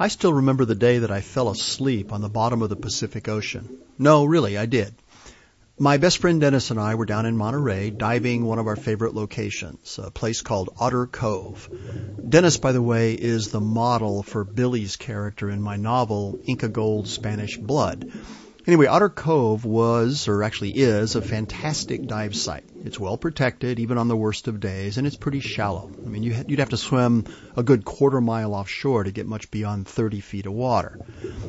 I still remember the day that I fell asleep on the bottom of the Pacific Ocean. No, really, I did. My best friend Dennis and I were down in Monterey diving one of our favorite locations, a place called Otter Cove. Dennis, by the way, is the model for Billy's character in my novel Inca Gold Spanish Blood. Anyway, Otter Cove was, or actually is, a fantastic dive site. It's well protected, even on the worst of days, and it's pretty shallow. I mean, you'd have to swim a good quarter mile offshore to get much beyond 30 feet of water.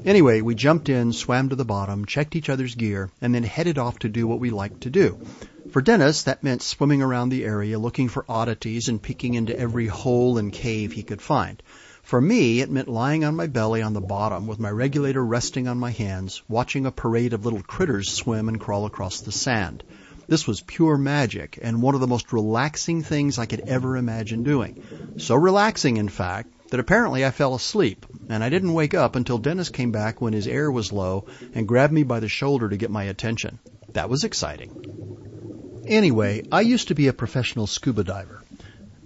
Anyway, we jumped in, swam to the bottom, checked each other's gear, and then headed off to do what we like to do. For Dennis, that meant swimming around the area, looking for oddities and peeking into every hole and cave he could find. For me, it meant lying on my belly on the bottom with my regulator resting on my hands, watching a parade of little critters swim and crawl across the sand. This was pure magic and one of the most relaxing things I could ever imagine doing. So relaxing, in fact, that apparently I fell asleep, and I didn't wake up until Dennis came back when his air was low and grabbed me by the shoulder to get my attention. That was exciting. Anyway, I used to be a professional scuba diver.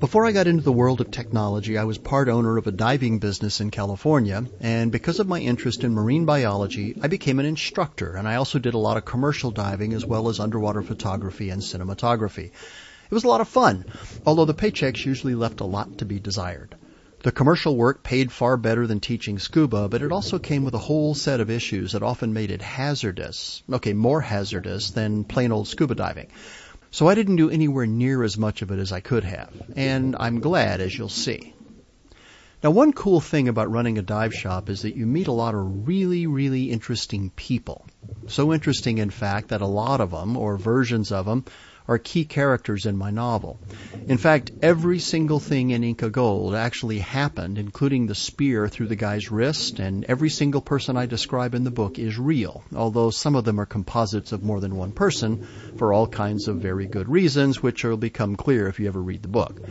Before I got into the world of technology, I was part owner of a diving business in California, and because of my interest in marine biology, I became an instructor, and I also did a lot of commercial diving as well as underwater photography and cinematography. It was a lot of fun, although the paychecks usually left a lot to be desired. The commercial work paid far better than teaching scuba, but it also came with a whole set of issues that often made it hazardous, okay, more hazardous than plain old scuba diving. So I didn't do anywhere near as much of it as I could have, and I'm glad, as you'll see. Now, one cool thing about running a dive shop is that you meet a lot of really, really interesting people. So interesting, in fact, that a lot of them, or versions of them, are key characters in my novel. In fact, every single thing in Inca Gold actually happened, including the spear through the guy's wrist, and every single person I describe in the book is real, although some of them are composites of more than one person for all kinds of very good reasons, which will become clear if you ever read the book.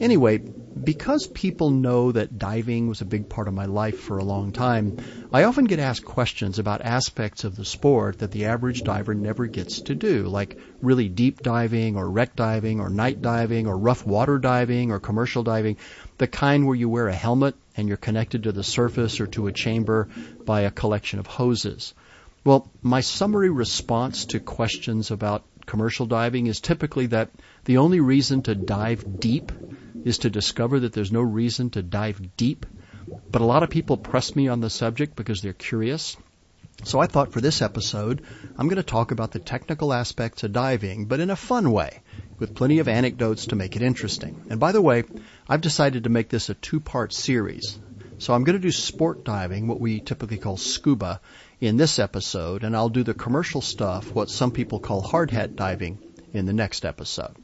Anyway, because people know that diving was a big part of my life for a long time, I often get asked questions about aspects of the sport that the average diver never gets to do, like really deep diving or wreck diving or night diving or rough water diving or commercial diving, the kind where you wear a helmet and you're connected to the surface or to a chamber by a collection of hoses. Well, my summary response to questions about commercial diving is typically that the only reason to dive deep is to discover that there's no reason to dive deep. But a lot of people press me on the subject because they're curious. So I thought for this episode, I'm going to talk about the technical aspects of diving, but in a fun way, with plenty of anecdotes to make it interesting. And by the way, I've decided to make this a two-part series. So I'm going to do sport diving, what we typically call scuba, in this episode, and I'll do the commercial stuff, what some people call hard hat diving, in the next episode.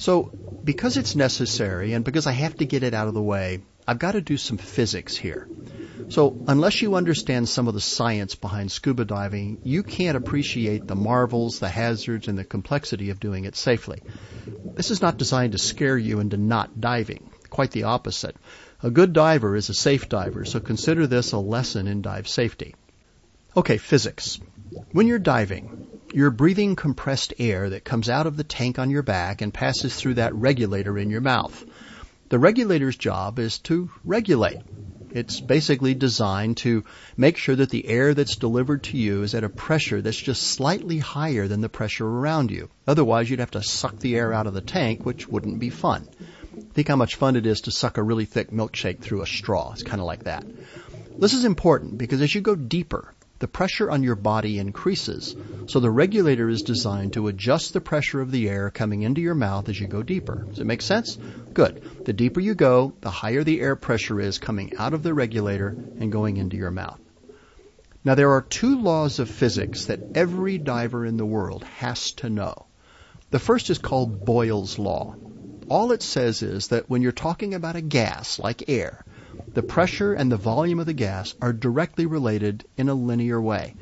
So, because it's necessary and because I have to get it out of the way, I've got to do some physics here. So, unless you understand some of the science behind scuba diving, you can't appreciate the marvels, the hazards, and the complexity of doing it safely. This is not designed to scare you into not diving. Quite the opposite. A good diver is a safe diver, so consider this a lesson in dive safety. Okay, physics. When you're diving, you're breathing compressed air that comes out of the tank on your back and passes through that regulator in your mouth. The regulator's job is to regulate. It's basically designed to make sure that the air that's delivered to you is at a pressure that's just slightly higher than the pressure around you. Otherwise, you'd have to suck the air out of the tank, which wouldn't be fun. Think how much fun it is to suck a really thick milkshake through a straw. It's kind of like that. This is important because as you go deeper, the pressure on your body increases. So the regulator is designed to adjust the pressure of the air coming into your mouth as you go deeper. Does it make sense? Good. The deeper you go, the higher the air pressure is coming out of the regulator and going into your mouth. Now there are two laws of physics that every diver in the world has to know. The first is called Boyle's law. All it says is that when you're talking about a gas like air, the pressure and the volume of the gas are directly related in a linear way.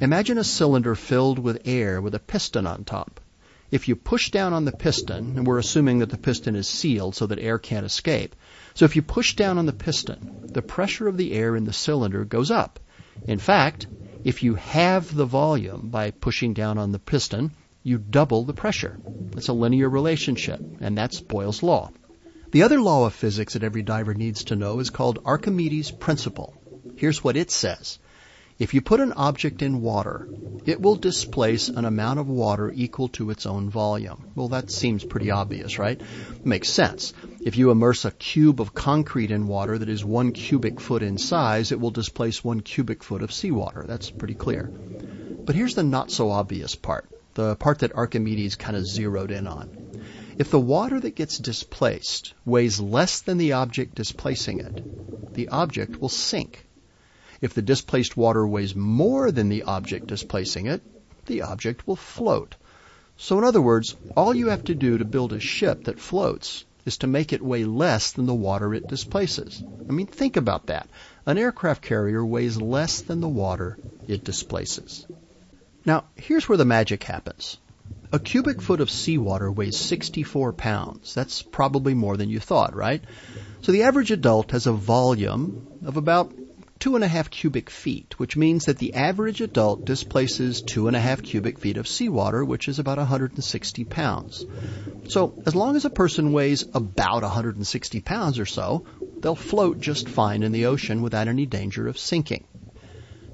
Imagine a cylinder filled with air with a piston on top. If you push down on the piston, and we're assuming that the piston is sealed so that air can't escape, so if you push down on the piston, the pressure of the air in the cylinder goes up. In fact, if you halve the volume by pushing down on the piston, you double the pressure. It's a linear relationship, and that's Boyle's law. The other law of physics that every diver needs to know is called Archimedes' principle. Here's what it says. If you put an object in water, it will displace an amount of water equal to its own volume. Well, that seems pretty obvious, right? Makes sense. If you immerse a cube of concrete in water that is one cubic foot in size, it will displace one cubic foot of seawater. That's pretty clear. But here's the not so obvious part, the part that Archimedes kind of zeroed in on. If the water that gets displaced weighs less than the object displacing it, the object will sink. If the displaced water weighs more than the object displacing it, the object will float. So in other words, all you have to do to build a ship that floats is to make it weigh less than the water it displaces. I mean, think about that. An aircraft carrier weighs less than the water it displaces. Now, here's where the magic happens. A cubic foot of seawater weighs 64 pounds. That's probably more than you thought, right? So the average adult has a volume of about two and a half cubic feet, which means that the average adult displaces two and a half cubic feet of seawater, which is about 160 pounds. So as long as a person weighs about 160 pounds or so, they'll float just fine in the ocean without any danger of sinking.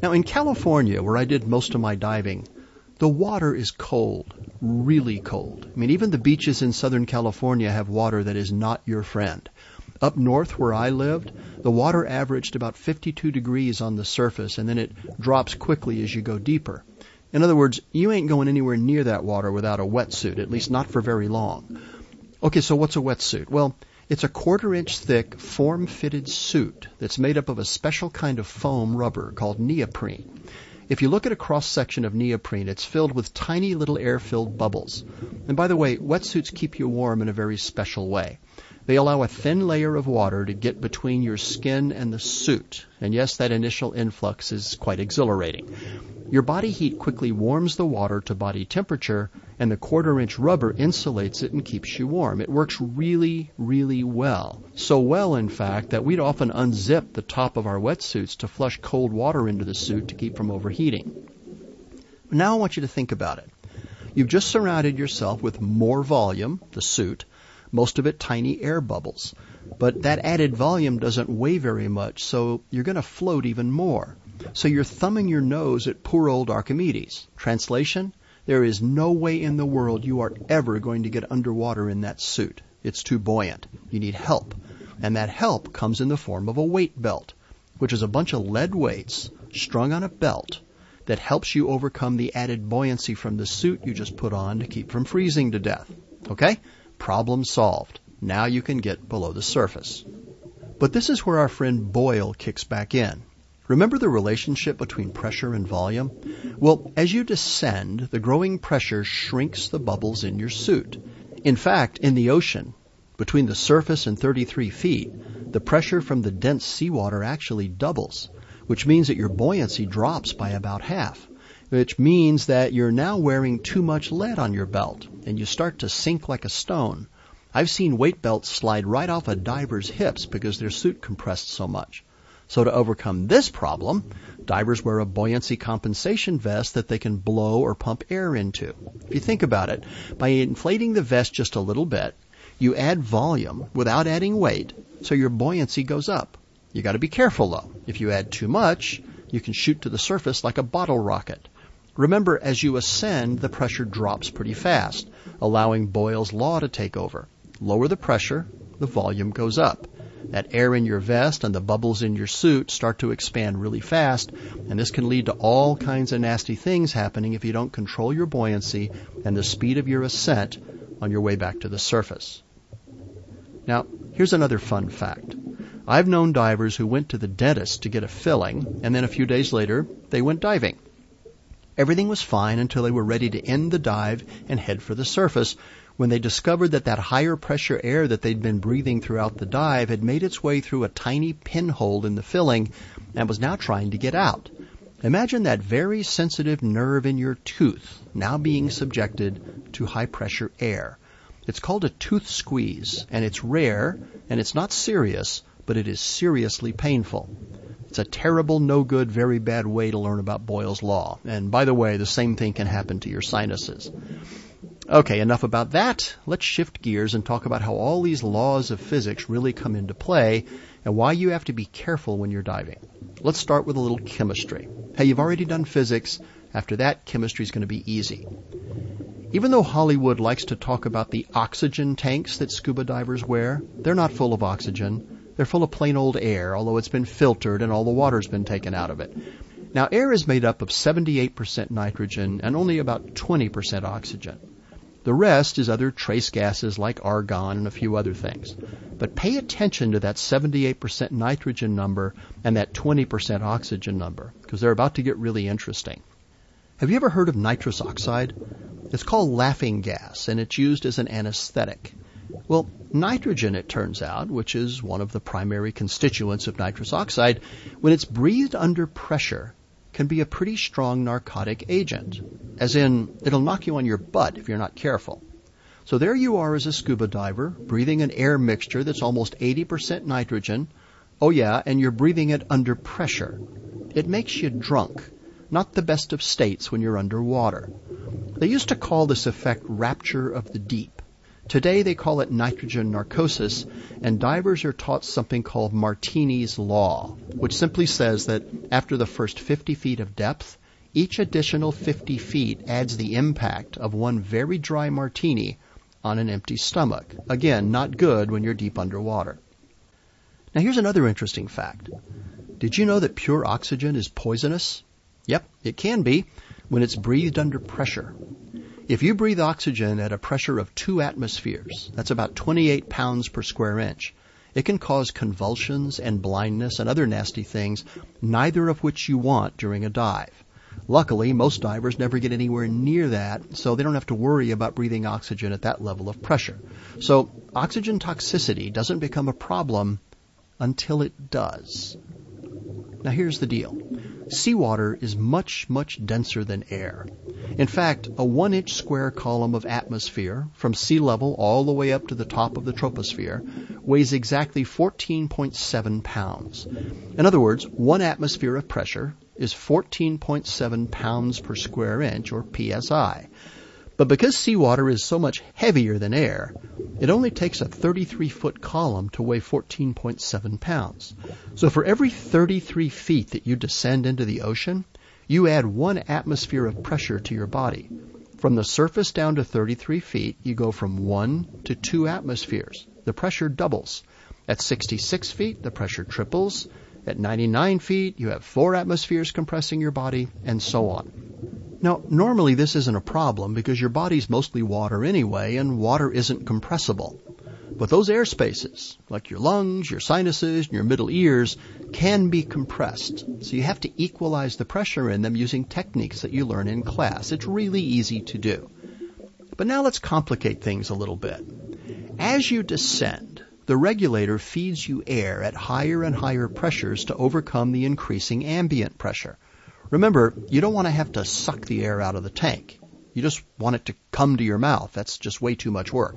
Now in California, where I did most of my diving, the water is cold, really cold. I mean, even the beaches in Southern California have water that is not your friend. Up north where I lived, the water averaged about 52 degrees on the surface and then it drops quickly as you go deeper. In other words, you ain't going anywhere near that water without a wetsuit, at least not for very long. Okay, so what's a wetsuit? Well, it's a quarter inch thick, form fitted suit that's made up of a special kind of foam rubber called neoprene. If you look at a cross section of neoprene, it's filled with tiny little air filled bubbles. And by the way, wetsuits keep you warm in a very special way. They allow a thin layer of water to get between your skin and the suit. And yes, that initial influx is quite exhilarating. Your body heat quickly warms the water to body temperature, and the quarter inch rubber insulates it and keeps you warm. It works really, really well. So well, in fact, that we'd often unzip the top of our wetsuits to flush cold water into the suit to keep from overheating. Now I want you to think about it. You've just surrounded yourself with more volume, the suit, most of it tiny air bubbles. But that added volume doesn't weigh very much, so you're going to float even more. So you're thumbing your nose at poor old Archimedes. Translation? There is no way in the world you are ever going to get underwater in that suit. It's too buoyant. You need help. And that help comes in the form of a weight belt, which is a bunch of lead weights strung on a belt that helps you overcome the added buoyancy from the suit you just put on to keep from freezing to death. Okay? Problem solved. Now you can get below the surface. But this is where our friend Boyle kicks back in. Remember the relationship between pressure and volume? Well, as you descend, the growing pressure shrinks the bubbles in your suit. In fact, in the ocean, between the surface and 33 feet, the pressure from the dense seawater actually doubles, which means that your buoyancy drops by about half which means that you're now wearing too much lead on your belt and you start to sink like a stone. I've seen weight belts slide right off a diver's hips because their suit compressed so much. So to overcome this problem, divers wear a buoyancy compensation vest that they can blow or pump air into. If you think about it, by inflating the vest just a little bit, you add volume without adding weight, so your buoyancy goes up. You gotta be careful though. If you add too much, you can shoot to the surface like a bottle rocket. Remember, as you ascend, the pressure drops pretty fast, allowing Boyle's law to take over. Lower the pressure, the volume goes up. That air in your vest and the bubbles in your suit start to expand really fast, and this can lead to all kinds of nasty things happening if you don't control your buoyancy and the speed of your ascent on your way back to the surface. Now, here's another fun fact. I've known divers who went to the dentist to get a filling, and then a few days later, they went diving. Everything was fine until they were ready to end the dive and head for the surface when they discovered that that higher pressure air that they'd been breathing throughout the dive had made its way through a tiny pinhole in the filling and was now trying to get out. Imagine that very sensitive nerve in your tooth now being subjected to high pressure air. It's called a tooth squeeze, and it's rare, and it's not serious, but it is seriously painful. It's a terrible, no good, very bad way to learn about Boyle's Law. And by the way, the same thing can happen to your sinuses. Okay, enough about that. Let's shift gears and talk about how all these laws of physics really come into play and why you have to be careful when you're diving. Let's start with a little chemistry. Hey, you've already done physics. After that, chemistry is going to be easy. Even though Hollywood likes to talk about the oxygen tanks that scuba divers wear, they're not full of oxygen. They're full of plain old air, although it's been filtered and all the water's been taken out of it. Now, air is made up of 78% nitrogen and only about 20% oxygen. The rest is other trace gases like argon and a few other things. But pay attention to that 78% nitrogen number and that 20% oxygen number, because they're about to get really interesting. Have you ever heard of nitrous oxide? It's called laughing gas, and it's used as an anesthetic. Well, nitrogen, it turns out, which is one of the primary constituents of nitrous oxide, when it's breathed under pressure, can be a pretty strong narcotic agent. As in, it'll knock you on your butt if you're not careful. So there you are as a scuba diver, breathing an air mixture that's almost 80% nitrogen. Oh yeah, and you're breathing it under pressure. It makes you drunk. Not the best of states when you're underwater. They used to call this effect rapture of the deep. Today they call it nitrogen narcosis, and divers are taught something called Martini's Law, which simply says that after the first 50 feet of depth, each additional 50 feet adds the impact of one very dry martini on an empty stomach. Again, not good when you're deep underwater. Now here's another interesting fact. Did you know that pure oxygen is poisonous? Yep, it can be when it's breathed under pressure. If you breathe oxygen at a pressure of two atmospheres, that's about 28 pounds per square inch, it can cause convulsions and blindness and other nasty things, neither of which you want during a dive. Luckily, most divers never get anywhere near that, so they don't have to worry about breathing oxygen at that level of pressure. So, oxygen toxicity doesn't become a problem until it does. Now here's the deal. Seawater is much, much denser than air. In fact, a one inch square column of atmosphere from sea level all the way up to the top of the troposphere weighs exactly 14.7 pounds. In other words, one atmosphere of pressure is 14.7 pounds per square inch, or psi. But because seawater is so much heavier than air, it only takes a 33 foot column to weigh 14.7 pounds. So for every 33 feet that you descend into the ocean, you add one atmosphere of pressure to your body. From the surface down to 33 feet, you go from one to two atmospheres. The pressure doubles. At 66 feet, the pressure triples. At 99 feet, you have four atmospheres compressing your body, and so on. Now, normally this isn't a problem because your body's mostly water anyway, and water isn't compressible. But those air spaces, like your lungs, your sinuses, and your middle ears, can be compressed. So you have to equalize the pressure in them using techniques that you learn in class. It's really easy to do. But now let's complicate things a little bit. As you descend, the regulator feeds you air at higher and higher pressures to overcome the increasing ambient pressure. Remember, you don't want to have to suck the air out of the tank. You just want it to come to your mouth. That's just way too much work.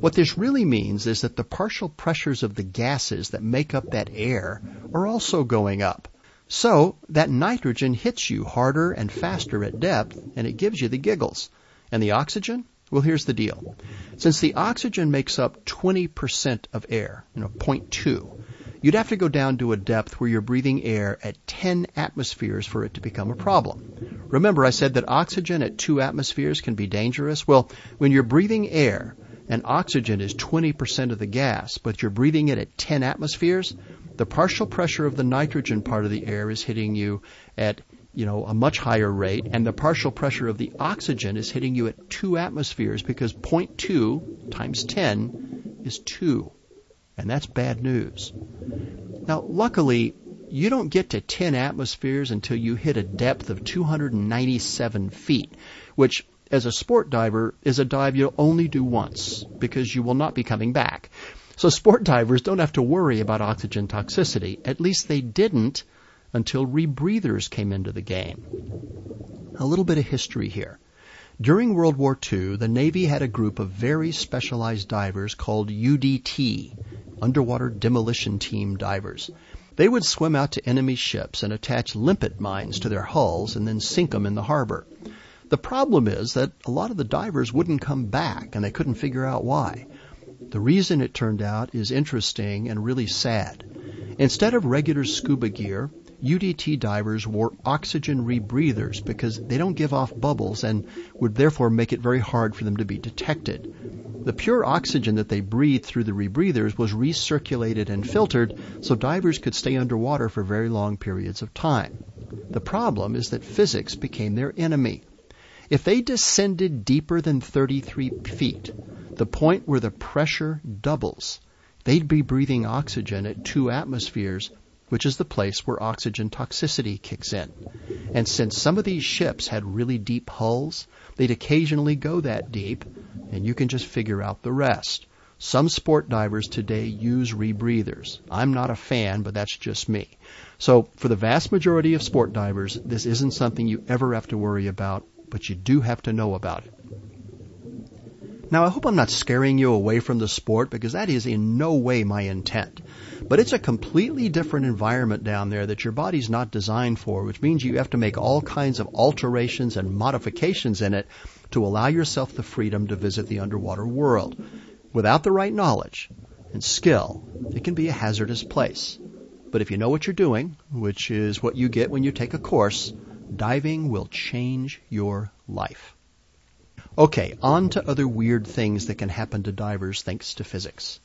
What this really means is that the partial pressures of the gases that make up that air are also going up. So that nitrogen hits you harder and faster at depth, and it gives you the giggles. And the oxygen? Well, here's the deal. Since the oxygen makes up 20% of air, you know, 0.2, You'd have to go down to a depth where you're breathing air at 10 atmospheres for it to become a problem. Remember I said that oxygen at 2 atmospheres can be dangerous? Well, when you're breathing air and oxygen is 20% of the gas, but you're breathing it at 10 atmospheres, the partial pressure of the nitrogen part of the air is hitting you at you know, a much higher rate, and the partial pressure of the oxygen is hitting you at 2 atmospheres because 0.2 times 10 is 2 and that's bad news. Now, luckily, you don't get to 10 atmospheres until you hit a depth of 297 feet, which, as a sport diver, is a dive you'll only do once because you will not be coming back. So sport divers don't have to worry about oxygen toxicity. At least they didn't until rebreathers came into the game. A little bit of history here. During World War II, the Navy had a group of very specialized divers called UDT, Underwater Demolition Team divers. They would swim out to enemy ships and attach limpet mines to their hulls and then sink them in the harbor. The problem is that a lot of the divers wouldn't come back and they couldn't figure out why. The reason it turned out is interesting and really sad. Instead of regular scuba gear, UDT divers wore oxygen rebreathers because they don't give off bubbles and would therefore make it very hard for them to be detected. The pure oxygen that they breathed through the rebreathers was recirculated and filtered so divers could stay underwater for very long periods of time. The problem is that physics became their enemy. If they descended deeper than 33 feet, the point where the pressure doubles, they'd be breathing oxygen at two atmospheres which is the place where oxygen toxicity kicks in. And since some of these ships had really deep hulls, they'd occasionally go that deep, and you can just figure out the rest. Some sport divers today use rebreathers. I'm not a fan, but that's just me. So for the vast majority of sport divers, this isn't something you ever have to worry about, but you do have to know about it. Now I hope I'm not scaring you away from the sport because that is in no way my intent. But it's a completely different environment down there that your body's not designed for, which means you have to make all kinds of alterations and modifications in it to allow yourself the freedom to visit the underwater world. Without the right knowledge and skill, it can be a hazardous place. But if you know what you're doing, which is what you get when you take a course, diving will change your life. Okay, on to other weird things that can happen to divers thanks to physics.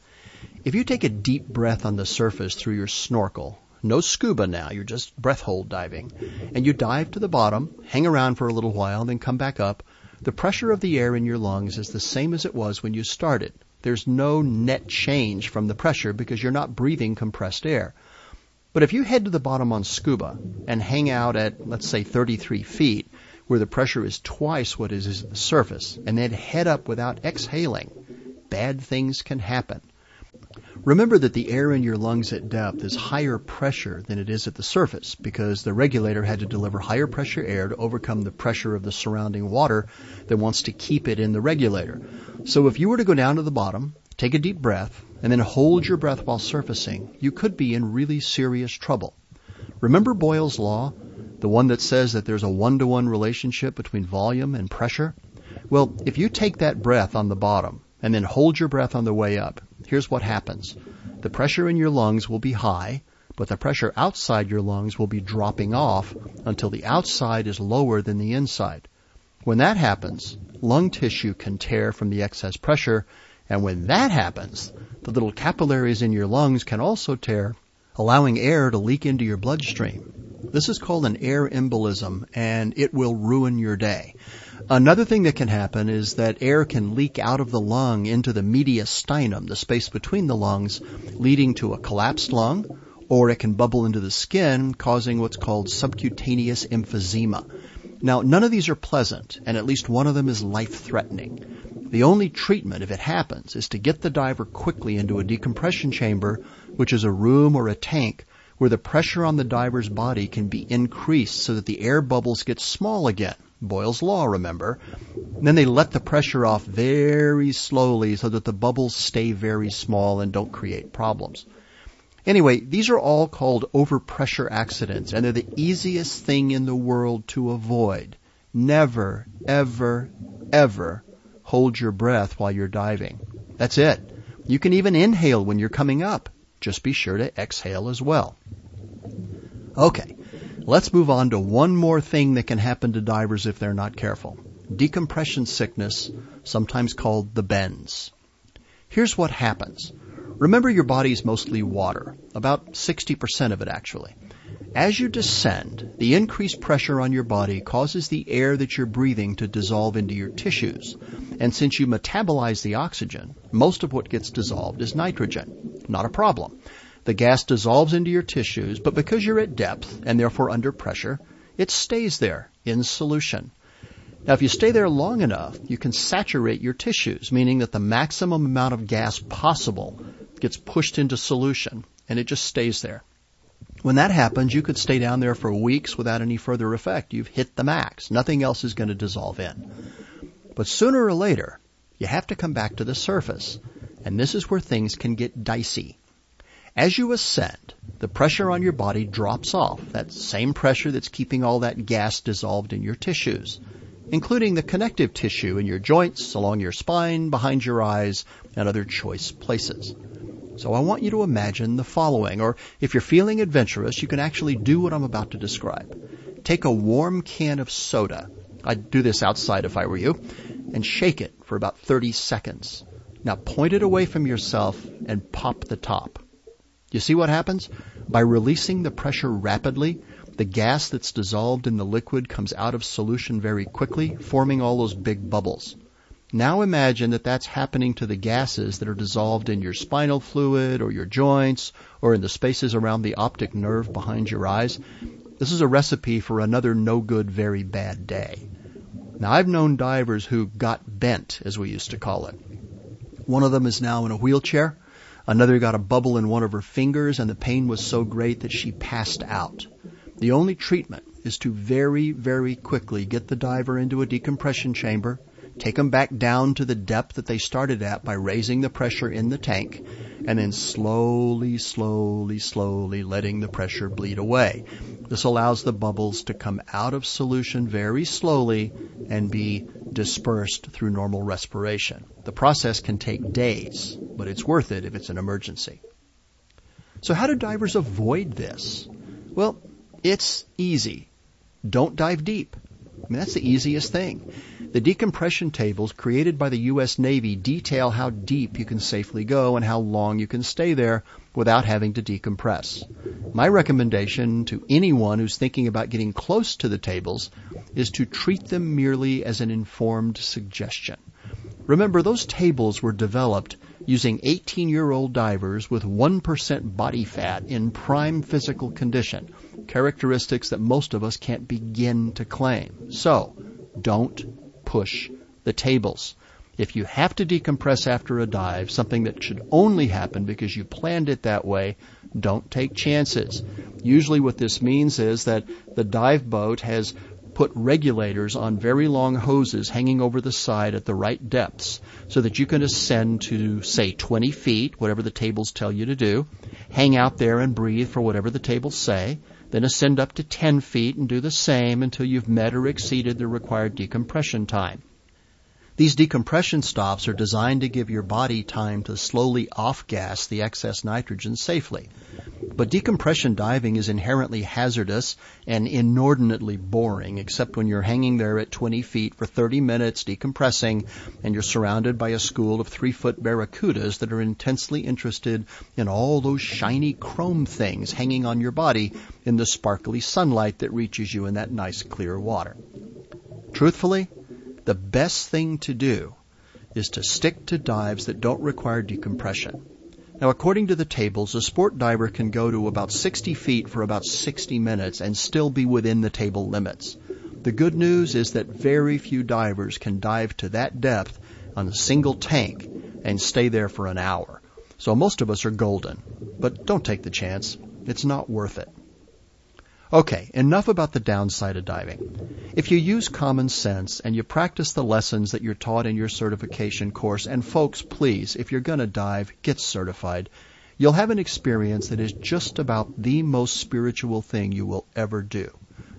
If you take a deep breath on the surface through your snorkel, no scuba now, you're just breath hold diving, and you dive to the bottom, hang around for a little while, then come back up, the pressure of the air in your lungs is the same as it was when you started. There's no net change from the pressure because you're not breathing compressed air. But if you head to the bottom on scuba and hang out at, let's say, 33 feet, where the pressure is twice what is at the surface, and then head up without exhaling, bad things can happen. Remember that the air in your lungs at depth is higher pressure than it is at the surface because the regulator had to deliver higher pressure air to overcome the pressure of the surrounding water that wants to keep it in the regulator. So if you were to go down to the bottom, take a deep breath, and then hold your breath while surfacing, you could be in really serious trouble. Remember Boyle's law? The one that says that there's a one-to-one relationship between volume and pressure? Well, if you take that breath on the bottom and then hold your breath on the way up, here's what happens. The pressure in your lungs will be high, but the pressure outside your lungs will be dropping off until the outside is lower than the inside. When that happens, lung tissue can tear from the excess pressure, and when that happens, the little capillaries in your lungs can also tear, allowing air to leak into your bloodstream. This is called an air embolism, and it will ruin your day. Another thing that can happen is that air can leak out of the lung into the mediastinum, the space between the lungs, leading to a collapsed lung, or it can bubble into the skin, causing what's called subcutaneous emphysema. Now, none of these are pleasant, and at least one of them is life-threatening. The only treatment, if it happens, is to get the diver quickly into a decompression chamber, which is a room or a tank where the pressure on the diver's body can be increased so that the air bubbles get small again. Boyle's Law, remember. And then they let the pressure off very slowly so that the bubbles stay very small and don't create problems. Anyway, these are all called overpressure accidents, and they're the easiest thing in the world to avoid. Never, ever, ever hold your breath while you're diving. That's it. You can even inhale when you're coming up. Just be sure to exhale as well. Okay, Let's move on to one more thing that can happen to divers if they're not careful. Decompression sickness, sometimes called the bends. Here's what happens. Remember your body is mostly water, about 60% of it actually. As you descend, the increased pressure on your body causes the air that you're breathing to dissolve into your tissues. And since you metabolize the oxygen, most of what gets dissolved is nitrogen. Not a problem. The gas dissolves into your tissues, but because you're at depth and therefore under pressure, it stays there in solution. Now, if you stay there long enough, you can saturate your tissues, meaning that the maximum amount of gas possible gets pushed into solution and it just stays there. When that happens, you could stay down there for weeks without any further effect. You've hit the max. Nothing else is going to dissolve in. But sooner or later, you have to come back to the surface. And this is where things can get dicey. As you ascend, the pressure on your body drops off, that same pressure that's keeping all that gas dissolved in your tissues. including the connective tissue in your joints, along your spine, behind your eyes, and other choice places. So I want you to imagine the following, or if you're feeling adventurous, you can actually do what I'm about to describe. Take a warm can of soda. I'd do this outside if I were you, and shake it for about 30 seconds. Now point it away from yourself and pop the top. You see what happens? By releasing the pressure rapidly, the gas that's dissolved in the liquid comes out of solution very quickly, forming all those big bubbles. Now imagine that that's happening to the gases that are dissolved in your spinal fluid or your joints or in the spaces around the optic nerve behind your eyes. This is a recipe for another no good, very bad day. Now I've known divers who got bent, as we used to call it. One of them is now in a wheelchair. Another got a bubble in one of her fingers and the pain was so great that she passed out. The only treatment is to very, very quickly get the diver into a decompression chamber, take them back down to the depth that they started at by raising the pressure in the tank, and then slowly, slowly, slowly letting the pressure bleed away. This allows the bubbles to come out of solution very slowly and be dispersed through normal respiration. The process can take days, but it's worth it if it's an emergency. So how do divers avoid this? Well, it's easy. Don't dive deep. I mean, that's the easiest thing. The decompression tables created by the U.S. Navy detail how deep you can safely go and how long you can stay there without having to decompress. My recommendation to anyone who's thinking about getting close to the tables is to treat them merely as an informed suggestion. Remember, those tables were developed using 18 year old divers with 1% body fat in prime physical condition, characteristics that most of us can't begin to claim. So, don't push the tables. If you have to decompress after a dive, something that should only happen because you planned it that way, don't take chances. Usually what this means is that the dive boat has put regulators on very long hoses hanging over the side at the right depths so that you can ascend to, say, 20 feet, whatever the tables tell you to do, hang out there and breathe for whatever the tables say, then ascend up to 10 feet and do the same until you've met or exceeded the required decompression time. These decompression stops are designed to give your body time to slowly off-gas the excess nitrogen safely. But decompression diving is inherently hazardous and inordinately boring, except when you're hanging there at 20 feet for 30 minutes decompressing and you're surrounded by a school of three-foot barracudas that are intensely interested in all those shiny chrome things hanging on your body in the sparkly sunlight that reaches you in that nice clear water. Truthfully, the best thing to do is to stick to dives that don't require decompression. Now, according to the tables, a sport diver can go to about 60 feet for about 60 minutes and still be within the table limits. The good news is that very few divers can dive to that depth on a single tank and stay there for an hour. So most of us are golden. But don't take the chance. It's not worth it. Okay, enough about the downside of diving. If you use common sense and you practice the lessons that you're taught in your certification course, and folks, please, if you're going to dive, get certified, you'll have an experience that is just about the most spiritual thing you will ever do.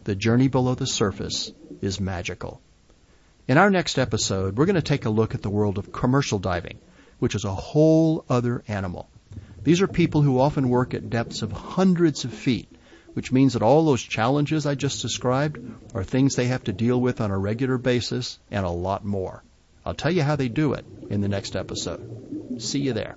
The journey below the surface is magical. In our next episode, we're going to take a look at the world of commercial diving, which is a whole other animal. These are people who often work at depths of hundreds of feet which means that all those challenges I just described are things they have to deal with on a regular basis and a lot more. I'll tell you how they do it in the next episode. See you there.